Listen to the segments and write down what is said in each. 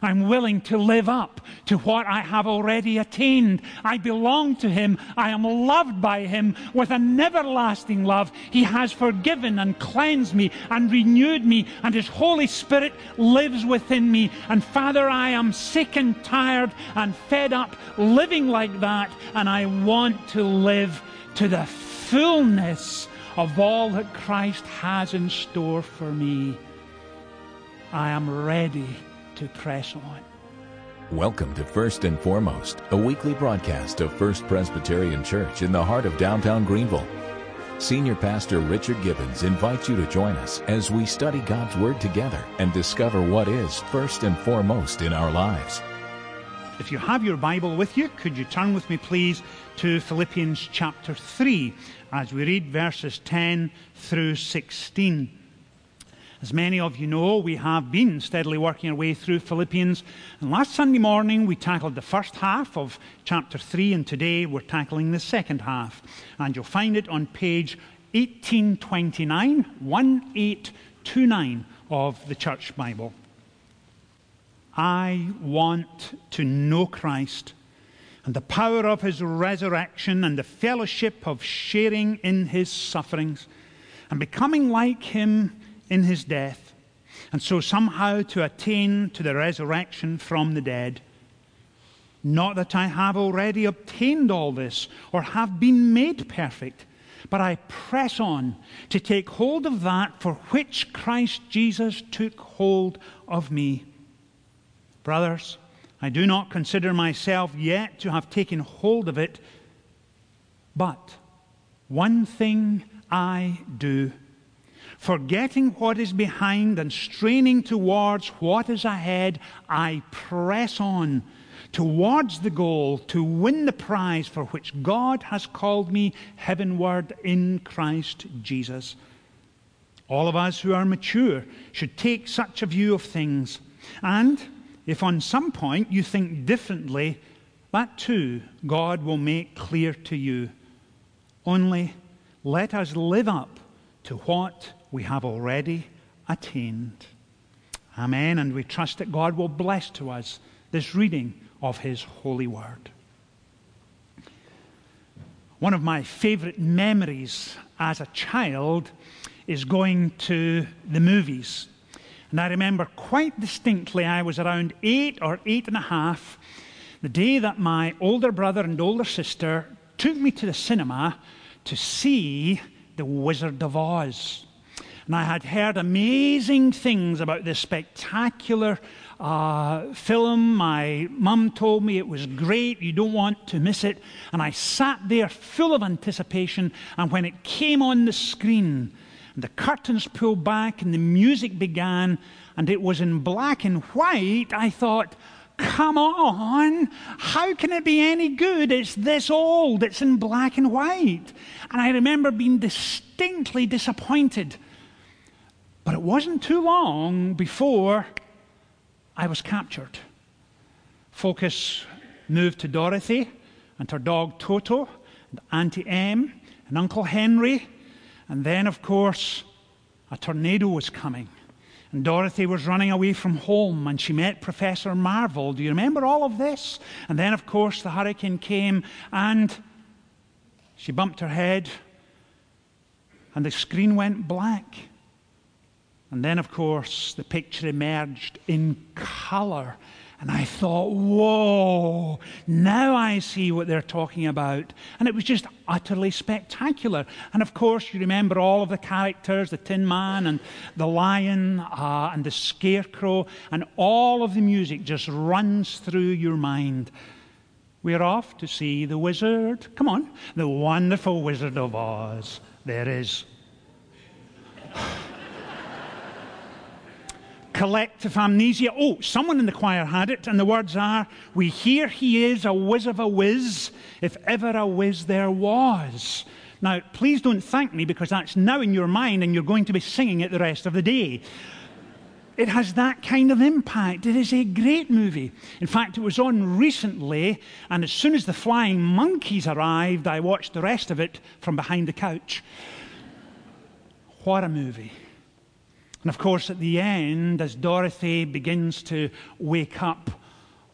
I'm willing to live up to what I have already attained. I belong to Him. I am loved by Him with an everlasting love. He has forgiven and cleansed me and renewed me, and His Holy Spirit lives within me. And Father, I am sick and tired and fed up living like that, and I want to live to the fullness of all that Christ has in store for me. I am ready to press on. Welcome to First and Foremost, a weekly broadcast of First Presbyterian Church in the heart of downtown Greenville. Senior Pastor Richard Gibbons invites you to join us as we study God's Word together and discover what is first and foremost in our lives. If you have your Bible with you, could you turn with me, please, to Philippians chapter 3 as we read verses 10 through 16. As many of you know, we have been steadily working our way through Philippians. And last Sunday morning, we tackled the first half of chapter 3, and today we're tackling the second half. And you'll find it on page 1829, 1829 of the Church Bible. I want to know Christ and the power of his resurrection and the fellowship of sharing in his sufferings and becoming like him in his death, and so somehow to attain to the resurrection from the dead. Not that I have already obtained all this or have been made perfect, but I press on to take hold of that for which Christ Jesus took hold of me. Brothers, I do not consider myself yet to have taken hold of it, but one thing I do Forgetting what is behind and straining towards what is ahead, I press on towards the goal to win the prize for which God has called me heavenward in Christ Jesus. All of us who are mature should take such a view of things. And if on some point you think differently, that too God will make clear to you. Only let us live up to what we have already attained. Amen. And we trust that God will bless to us this reading of His holy word. One of my favorite memories as a child is going to the movies. And I remember quite distinctly, I was around eight or eight and a half, the day that my older brother and older sister took me to the cinema to see The Wizard of Oz. And I had heard amazing things about this spectacular uh, film. My mum told me it was great. You don't want to miss it. And I sat there full of anticipation. And when it came on the screen, and the curtains pulled back, and the music began, and it was in black and white, I thought, come on, how can it be any good? It's this old, it's in black and white. And I remember being distinctly disappointed but it wasn't too long before I was captured. Focus moved to Dorothy and her dog Toto, and Auntie Em, and Uncle Henry, and then, of course, a tornado was coming. And Dorothy was running away from home and she met Professor Marvel. Do you remember all of this? And then, of course, the hurricane came and she bumped her head and the screen went black. And then, of course, the picture emerged in colour. And I thought, whoa, now I see what they're talking about. And it was just utterly spectacular. And of course, you remember all of the characters the Tin Man and the Lion uh, and the Scarecrow, and all of the music just runs through your mind. We're off to see the wizard. Come on, the wonderful Wizard of Oz. There is collective amnesia. Oh, someone in the choir had it, and the words are We hear he is a whiz of a whiz, if ever a whiz there was. Now, please don't thank me because that's now in your mind and you're going to be singing it the rest of the day. It has that kind of impact. It is a great movie. In fact, it was on recently, and as soon as the flying monkeys arrived, I watched the rest of it from behind the couch. What a movie! And of course, at the end, as Dorothy begins to wake up,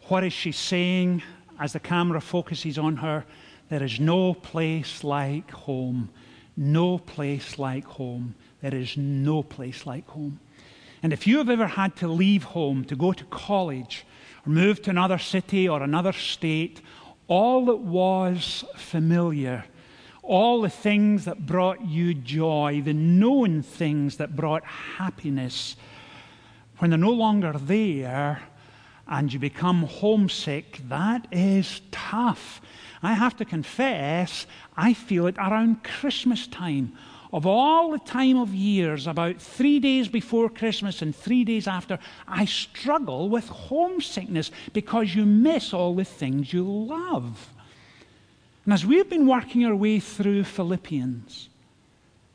what is she saying as the camera focuses on her? There is no place like home. No place like home. There is no place like home. And if you have ever had to leave home to go to college or move to another city or another state, all that was familiar, all the things that brought you joy, the known things that brought happiness, when they're no longer there and you become homesick, that is tough. I have to confess, I feel it around Christmas time. Of all the time of years, about three days before Christmas and three days after, I struggle with homesickness because you miss all the things you love. And as we've been working our way through Philippians,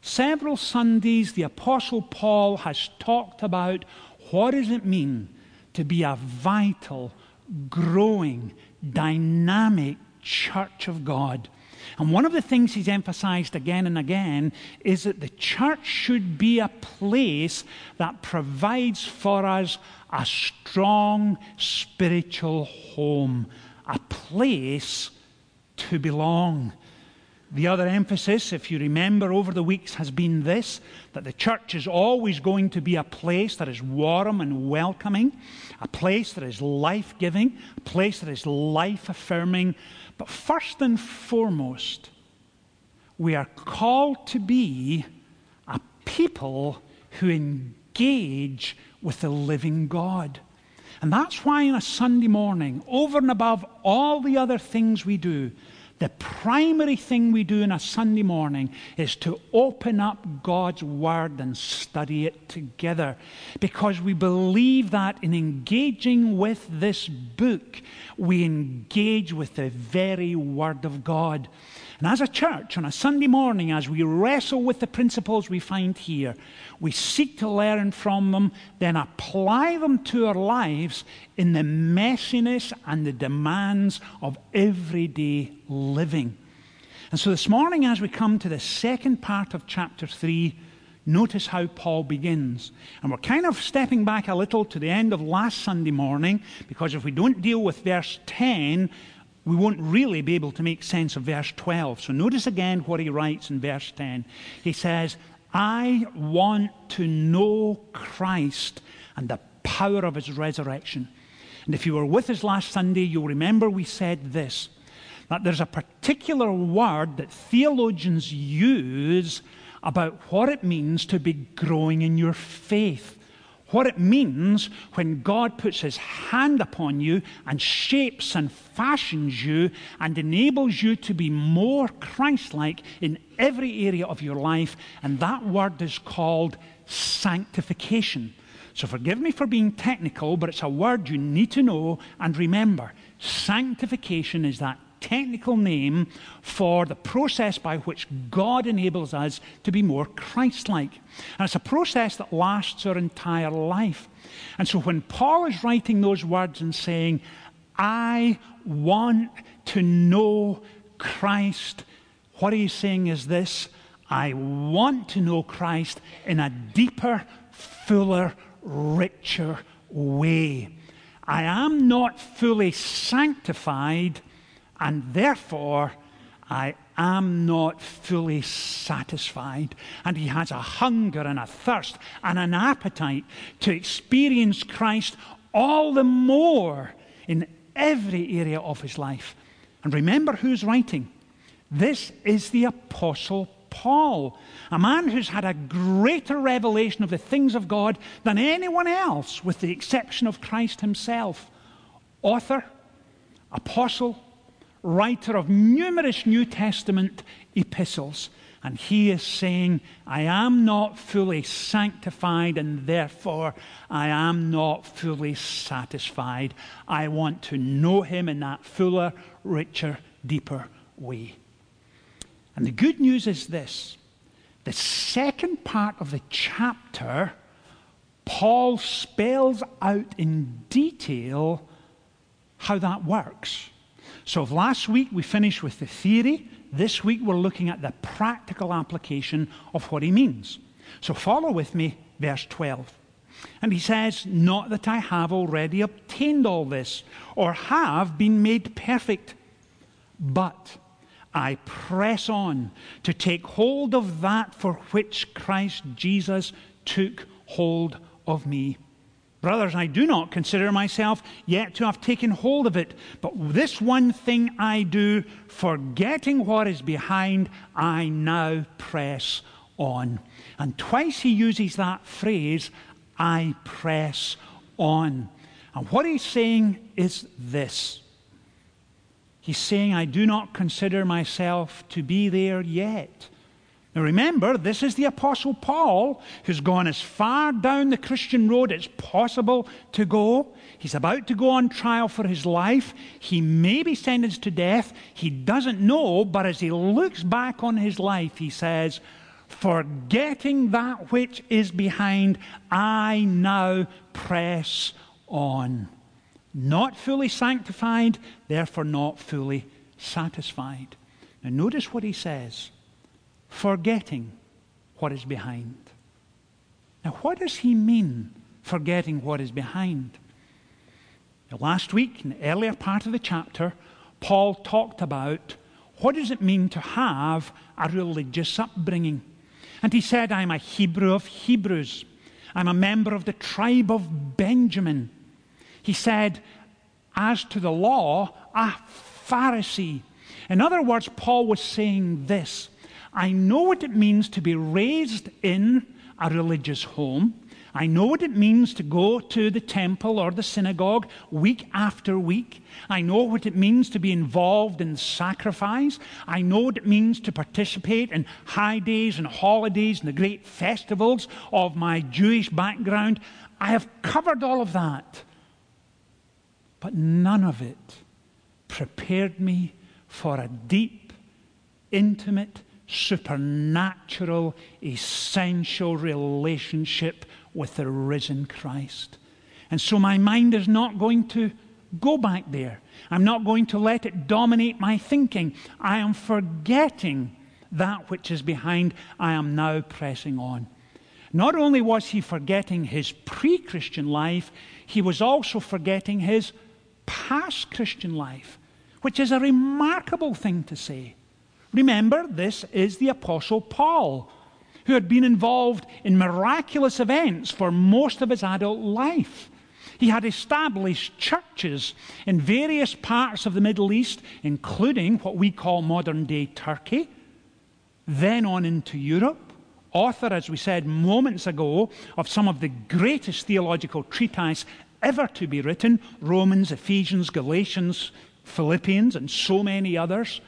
several Sundays the Apostle Paul has talked about what does it mean to be a vital, growing, dynamic church of God. And one of the things he's emphasized again and again is that the church should be a place that provides for us a strong spiritual home, a place to belong. The other emphasis, if you remember over the weeks, has been this that the church is always going to be a place that is warm and welcoming, a place that is life giving, a place that is life affirming. But first and foremost, we are called to be a people who engage with the living God. And that's why on a Sunday morning, over and above all the other things we do, the primary thing we do on a Sunday morning is to open up God's Word and study it together. Because we believe that in engaging with this book, we engage with the very Word of God. And as a church, on a Sunday morning, as we wrestle with the principles we find here, we seek to learn from them, then apply them to our lives in the messiness and the demands of everyday living. And so this morning, as we come to the second part of chapter 3, notice how Paul begins. And we're kind of stepping back a little to the end of last Sunday morning, because if we don't deal with verse 10, we won't really be able to make sense of verse 12. So notice again what he writes in verse 10. He says, I want to know Christ and the power of his resurrection. And if you were with us last Sunday, you'll remember we said this that there's a particular word that theologians use about what it means to be growing in your faith what it means when God puts his hand upon you and shapes and fashions you and enables you to be more Christ like in every area of your life. And that word is called sanctification. So forgive me for being technical, but it's a word you need to know and remember. Sanctification is that technical name for the process by which God enables us to be more Christ like. And it's a process that lasts our entire life. And so when Paul is writing those words and saying, I want to know Christ, what he's saying is this I want to know Christ in a deeper, fuller, richer way. I am not fully sanctified and therefore I am not fully satisfied. And he has a hunger and a thirst and an appetite to experience Christ all the more in every area of his life. And remember who's writing. This is the Apostle Paul, a man who's had a greater revelation of the things of God than anyone else, with the exception of Christ himself. Author, apostle, writer of numerous New Testament epistles. And he is saying, I am not fully sanctified, and therefore I am not fully satisfied. I want to know him in that fuller, richer, deeper way. And the good news is this the second part of the chapter, Paul spells out in detail how that works. So, if last week we finished with the theory, this week we're looking at the practical application of what he means. So, follow with me verse 12. And he says, Not that I have already obtained all this or have been made perfect, but I press on to take hold of that for which Christ Jesus took hold of me. Brothers, I do not consider myself yet to have taken hold of it, but this one thing I do, forgetting what is behind, I now press on. And twice he uses that phrase, I press on. And what he's saying is this He's saying, I do not consider myself to be there yet. Now remember, this is the Apostle Paul who's gone as far down the Christian road as possible to go. He's about to go on trial for his life. He may be sentenced to death. He doesn't know, but as he looks back on his life, he says, Forgetting that which is behind, I now press on. Not fully sanctified, therefore not fully satisfied. Now, notice what he says forgetting what is behind. Now, what does he mean, forgetting what is behind? Now, last week, in the earlier part of the chapter, Paul talked about what does it mean to have a religious upbringing. And he said, I'm a Hebrew of Hebrews. I'm a member of the tribe of Benjamin. He said, as to the law, a Pharisee. In other words, Paul was saying this I know what it means to be raised in a religious home. I know what it means to go to the temple or the synagogue week after week. I know what it means to be involved in sacrifice. I know what it means to participate in high days and holidays and the great festivals of my Jewish background. I have covered all of that. But none of it prepared me for a deep, intimate, supernatural, essential relationship with the risen Christ. And so my mind is not going to go back there. I'm not going to let it dominate my thinking. I am forgetting that which is behind. I am now pressing on. Not only was he forgetting his pre Christian life, he was also forgetting his past Christian life, which is a remarkable thing to say. Remember, this is the Apostle Paul, who had been involved in miraculous events for most of his adult life. He had established churches in various parts of the Middle East, including what we call modern day Turkey, then on into Europe. Author, as we said moments ago, of some of the greatest theological treatises ever to be written Romans, Ephesians, Galatians, Philippians, and so many others.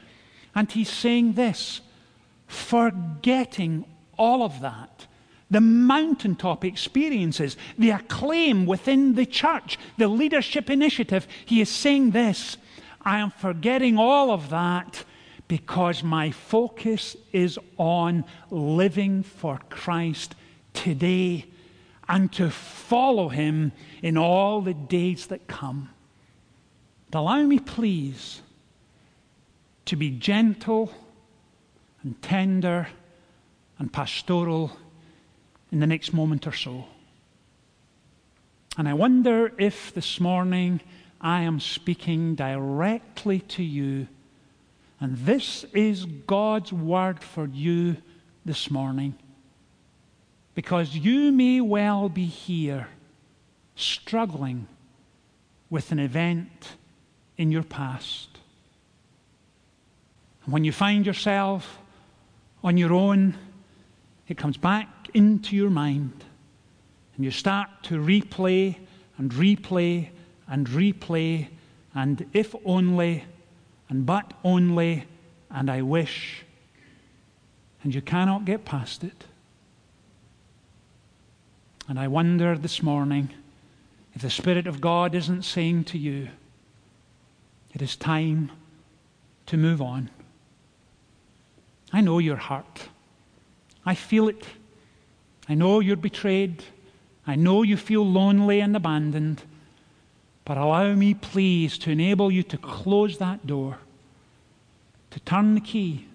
And he's saying this forgetting all of that, the mountaintop experiences, the acclaim within the church, the leadership initiative, he is saying this I am forgetting all of that because my focus is on living for Christ today and to follow him in all the days that come. Allow me, please, to be gentle and tender and pastoral in the next moment or so. And I wonder if this morning I am speaking directly to you, and this is God's word for you this morning. Because you may well be here struggling with an event in your past. And when you find yourself on your own, it comes back into your mind. And you start to replay and replay and replay, and if only, and but only, and I wish. And you cannot get past it. And I wonder this morning if the Spirit of God isn't saying to you, it is time to move on. I know your heart. I feel it. I know you're betrayed. I know you feel lonely and abandoned. But allow me, please, to enable you to close that door, to turn the key,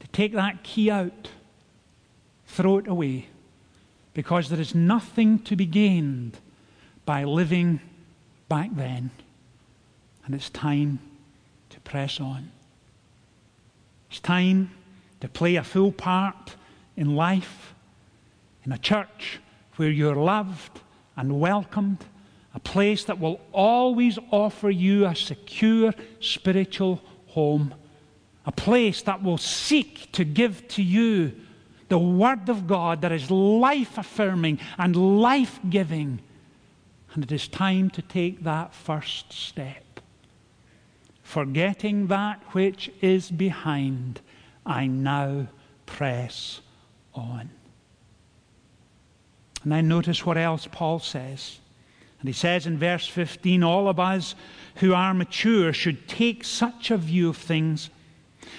to take that key out, throw it away because there is nothing to be gained by living back then. And it's time to press on. It's time to play a full part in life, in a church where you're loved and welcomed, a place that will always offer you a secure spiritual home, a place that will seek to give to you the Word of God that is life affirming and life giving. And it is time to take that first step. Forgetting that which is behind, I now press on. And then notice what else Paul says. And he says in verse 15 all of us who are mature should take such a view of things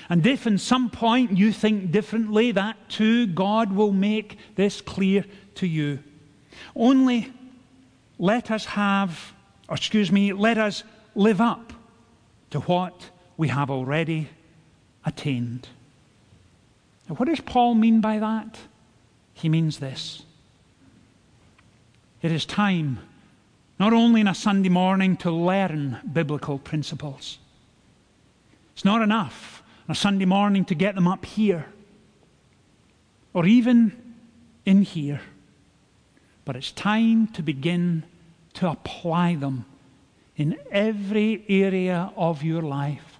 and if in some point you think differently, that too God will make this clear to you. Only let us have, or excuse me, let us live up to what we have already attained. Now, what does Paul mean by that? He means this it is time, not only on a Sunday morning, to learn biblical principles. It's not enough on a Sunday morning to get them up here or even in here. But it's time to begin to apply them in every area of your life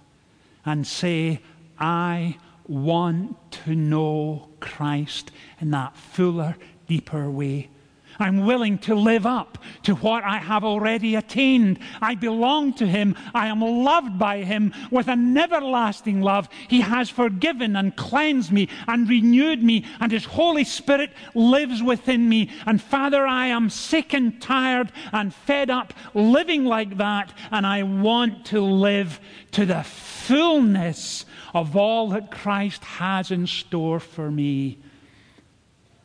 and say, I want to know Christ in that fuller, deeper way. I'm willing to live up to what I have already attained. I belong to Him. I am loved by Him with an everlasting love. He has forgiven and cleansed me and renewed me, and His Holy Spirit lives within me. And Father, I am sick and tired and fed up living like that, and I want to live to the fullness of all that Christ has in store for me.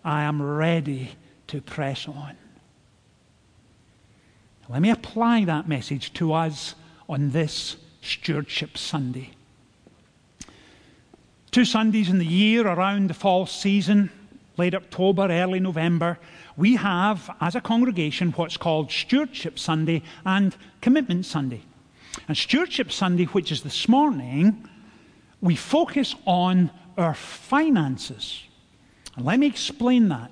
I am ready to press on. Let me apply that message to us on this Stewardship Sunday. Two Sundays in the year around the fall season, late October, early November, we have, as a congregation, what's called Stewardship Sunday and Commitment Sunday. And Stewardship Sunday, which is this morning, we focus on our finances. And let me explain that.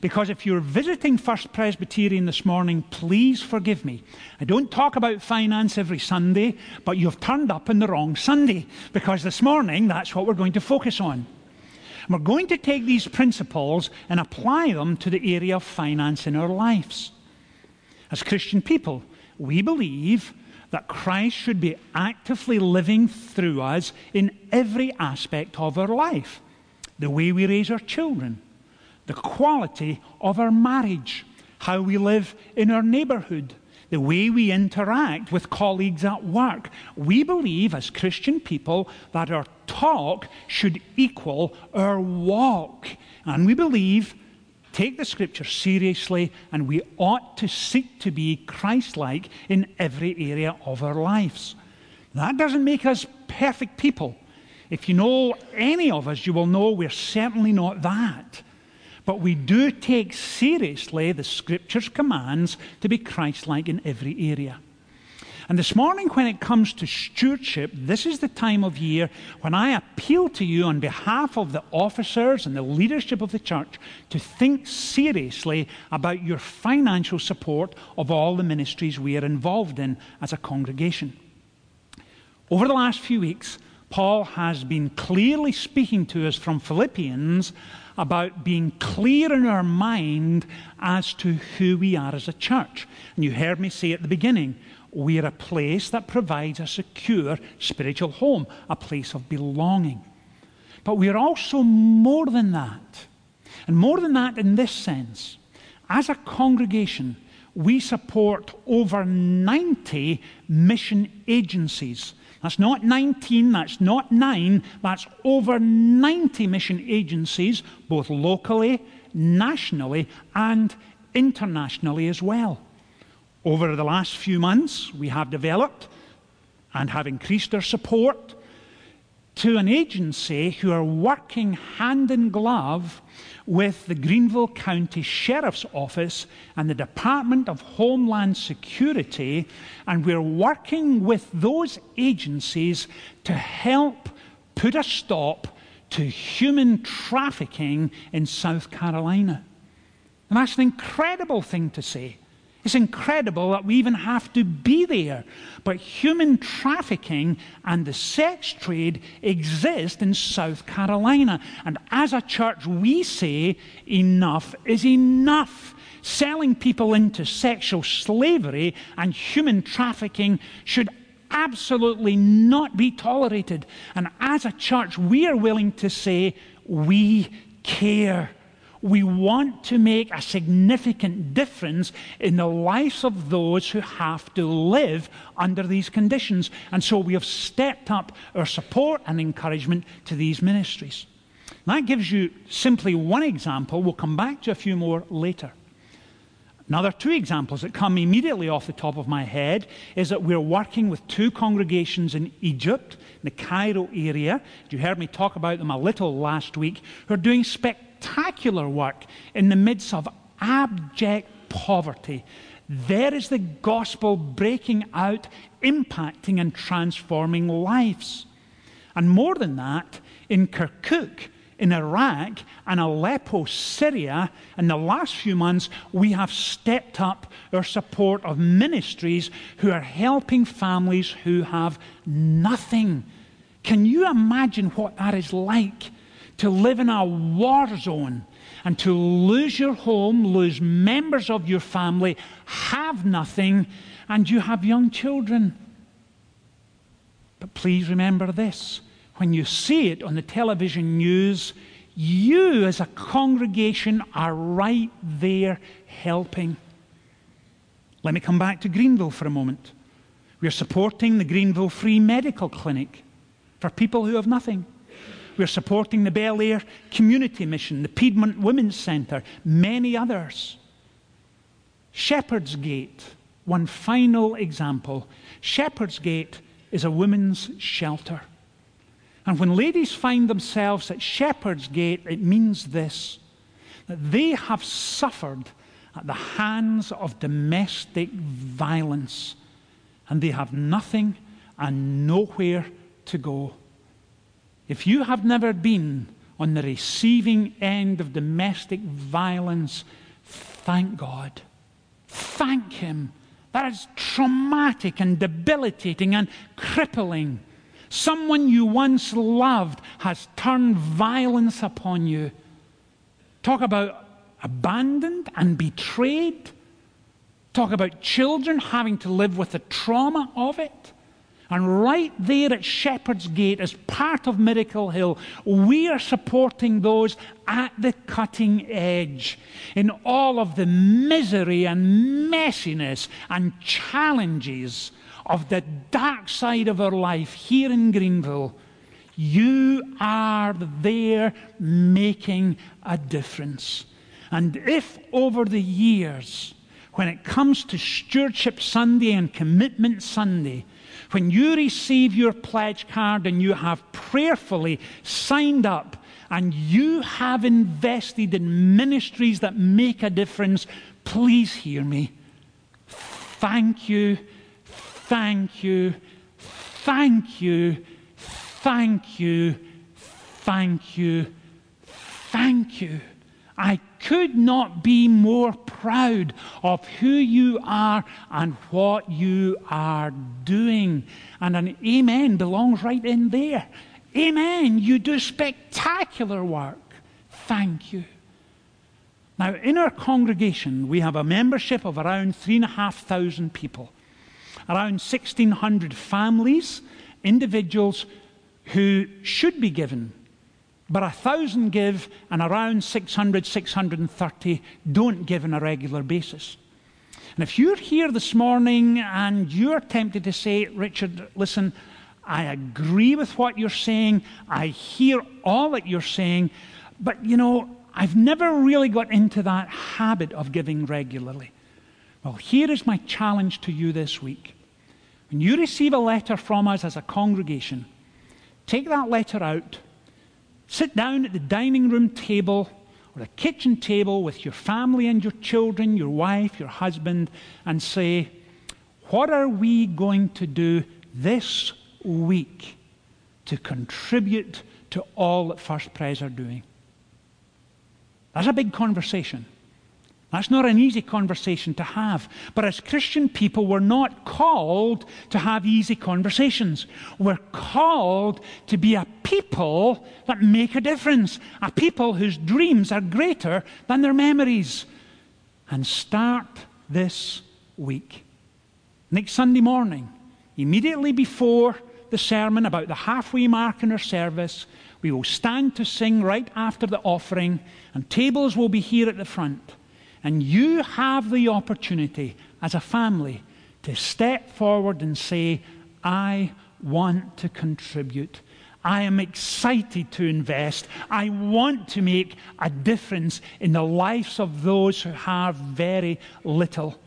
Because if you're visiting First Presbyterian this morning, please forgive me. I don't talk about finance every Sunday, but you've turned up on the wrong Sunday. Because this morning, that's what we're going to focus on. We're going to take these principles and apply them to the area of finance in our lives. As Christian people, we believe that Christ should be actively living through us in every aspect of our life the way we raise our children, the quality of our marriage, how we live in our neighborhood, the way we interact with colleagues at work. We believe as Christian people that our talk should equal our walk. And we believe, take the scripture seriously, and we ought to seek to be Christ like in every area of our lives. That doesn't make us perfect people. If you know any of us, you will know we're certainly not that. But we do take seriously the Scripture's commands to be Christ like in every area. And this morning, when it comes to stewardship, this is the time of year when I appeal to you on behalf of the officers and the leadership of the church to think seriously about your financial support of all the ministries we are involved in as a congregation. Over the last few weeks, Paul has been clearly speaking to us from Philippians about being clear in our mind as to who we are as a church. And you heard me say at the beginning, we're a place that provides a secure spiritual home, a place of belonging. But we're also more than that. And more than that in this sense. As a congregation, we support over 90 mission agencies that's not 19, that's not nine, that's over 90 mission agencies, both locally, nationally, and internationally as well. Over the last few months, we have developed and have increased our support to an agency who are working hand in glove with the Greenville County Sheriff's Office and the Department of Homeland Security, and we're working with those agencies to help put a stop to human trafficking in South Carolina. And that's an incredible thing to say. It's incredible that we even have to be there. But human trafficking and the sex trade exist in South Carolina. And as a church, we say enough is enough. Selling people into sexual slavery and human trafficking should absolutely not be tolerated. And as a church, we are willing to say, we care we want to make a significant difference in the lives of those who have to live under these conditions. And so we have stepped up our support and encouragement to these ministries. That gives you simply one example. We'll come back to a few more later. Another two examples that come immediately off the top of my head is that we're working with two congregations in Egypt, in the Cairo area. You heard me talk about them a little last week, who are doing spectacular spectacular work in the midst of abject poverty. There is the gospel breaking out, impacting and transforming lives. And more than that, in Kirkuk, in Iraq, and Aleppo, Syria, in the last few months, we have stepped up our support of ministries who are helping families who have nothing. Can you imagine what that is like? To live in a war zone and to lose your home, lose members of your family, have nothing, and you have young children. But please remember this when you see it on the television news, you as a congregation are right there helping. Let me come back to Greenville for a moment. We're supporting the Greenville Free Medical Clinic for people who have nothing. We're supporting the Bel Air Community Mission, the Piedmont Women's Centre, many others. Shepherd's Gate, one final example. Shepherd's Gate is a women's shelter. And when ladies find themselves at Shepherd's Gate, it means this that they have suffered at the hands of domestic violence, and they have nothing and nowhere to go. If you have never been on the receiving end of domestic violence, thank God. Thank Him. That is traumatic and debilitating and crippling. Someone you once loved has turned violence upon you. Talk about abandoned and betrayed. Talk about children having to live with the trauma of it. And right there at Shepherd's Gate, as part of Miracle Hill, we are supporting those at the cutting edge in all of the misery and messiness and challenges of the dark side of our life here in Greenville. You are there making a difference. And if over the years, when it comes to Stewardship Sunday and Commitment Sunday, when you receive your pledge card and you have prayerfully signed up and you have invested in ministries that make a difference, please hear me. Thank you, thank you, thank you, thank you, thank you, thank you. I could not be more proud of who you are and what you are doing. And an amen belongs right in there. Amen. You do spectacular work. Thank you. Now, in our congregation, we have a membership of around 3,500 people, around 1,600 families, individuals who should be given but a thousand give, and around 600, 630 don't give on a regular basis. And if you're here this morning and you're tempted to say, Richard, listen, I agree with what you're saying, I hear all that you're saying, but you know, I've never really got into that habit of giving regularly. Well, here is my challenge to you this week. When you receive a letter from us as a congregation, take that letter out Sit down at the dining room table or the kitchen table with your family and your children, your wife, your husband, and say, What are we going to do this week to contribute to all that First Pres are doing? That's a big conversation. That's not an easy conversation to have. But as Christian people, we're not called to have easy conversations. We're called to be a people that make a difference, a people whose dreams are greater than their memories. And start this week. Next Sunday morning, immediately before the sermon, about the halfway mark in our service, we will stand to sing right after the offering, and tables will be here at the front. And you have the opportunity as a family to step forward and say, I want to contribute. I am excited to invest. I want to make a difference in the lives of those who have very little.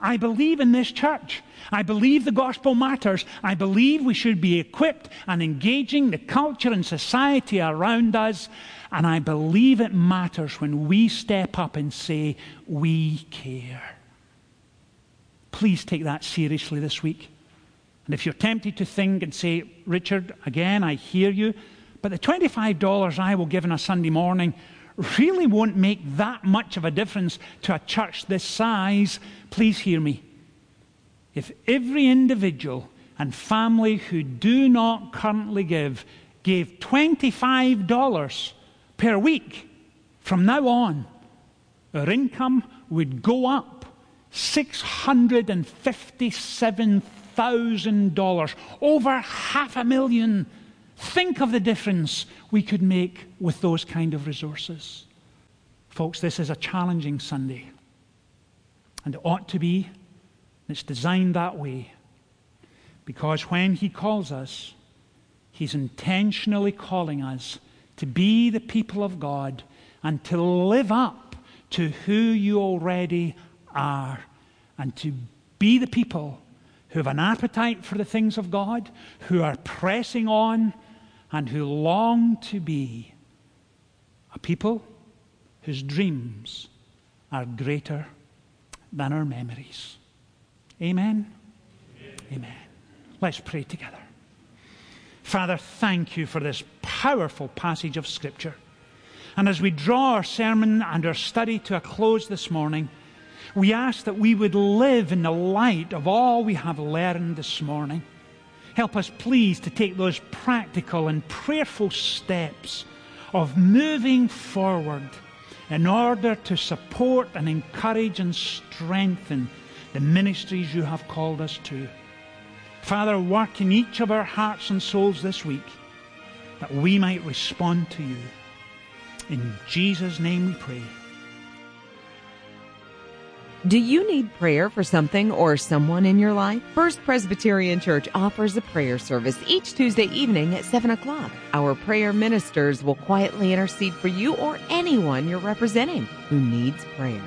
I believe in this church. I believe the gospel matters. I believe we should be equipped and engaging the culture and society around us. And I believe it matters when we step up and say, We care. Please take that seriously this week. And if you're tempted to think and say, Richard, again, I hear you, but the $25 I will give on a Sunday morning really won't make that much of a difference to a church this size, please hear me. If every individual and family who do not currently give gave $25 per week from now on, our income would go up $657,000, over half a million Think of the difference we could make with those kind of resources. Folks, this is a challenging Sunday. And it ought to be. It's designed that way. Because when He calls us, He's intentionally calling us to be the people of God and to live up to who you already are and to be the people who have an appetite for the things of God, who are pressing on and who long to be a people whose dreams are greater than our memories. Amen? Amen. Amen. Let's pray together. Father, thank you for this powerful passage of Scripture. And as we draw our sermon and our study to a close this morning, we ask that we would live in the light of all we have learned this morning. Help us, please, to take those practical and prayerful steps of moving forward in order to support and encourage and strengthen the ministries you have called us to. Father, work in each of our hearts and souls this week that we might respond to you. In Jesus' name we pray. Do you need prayer for something or someone in your life? First Presbyterian Church offers a prayer service each Tuesday evening at 7 o'clock. Our prayer ministers will quietly intercede for you or anyone you're representing who needs prayer.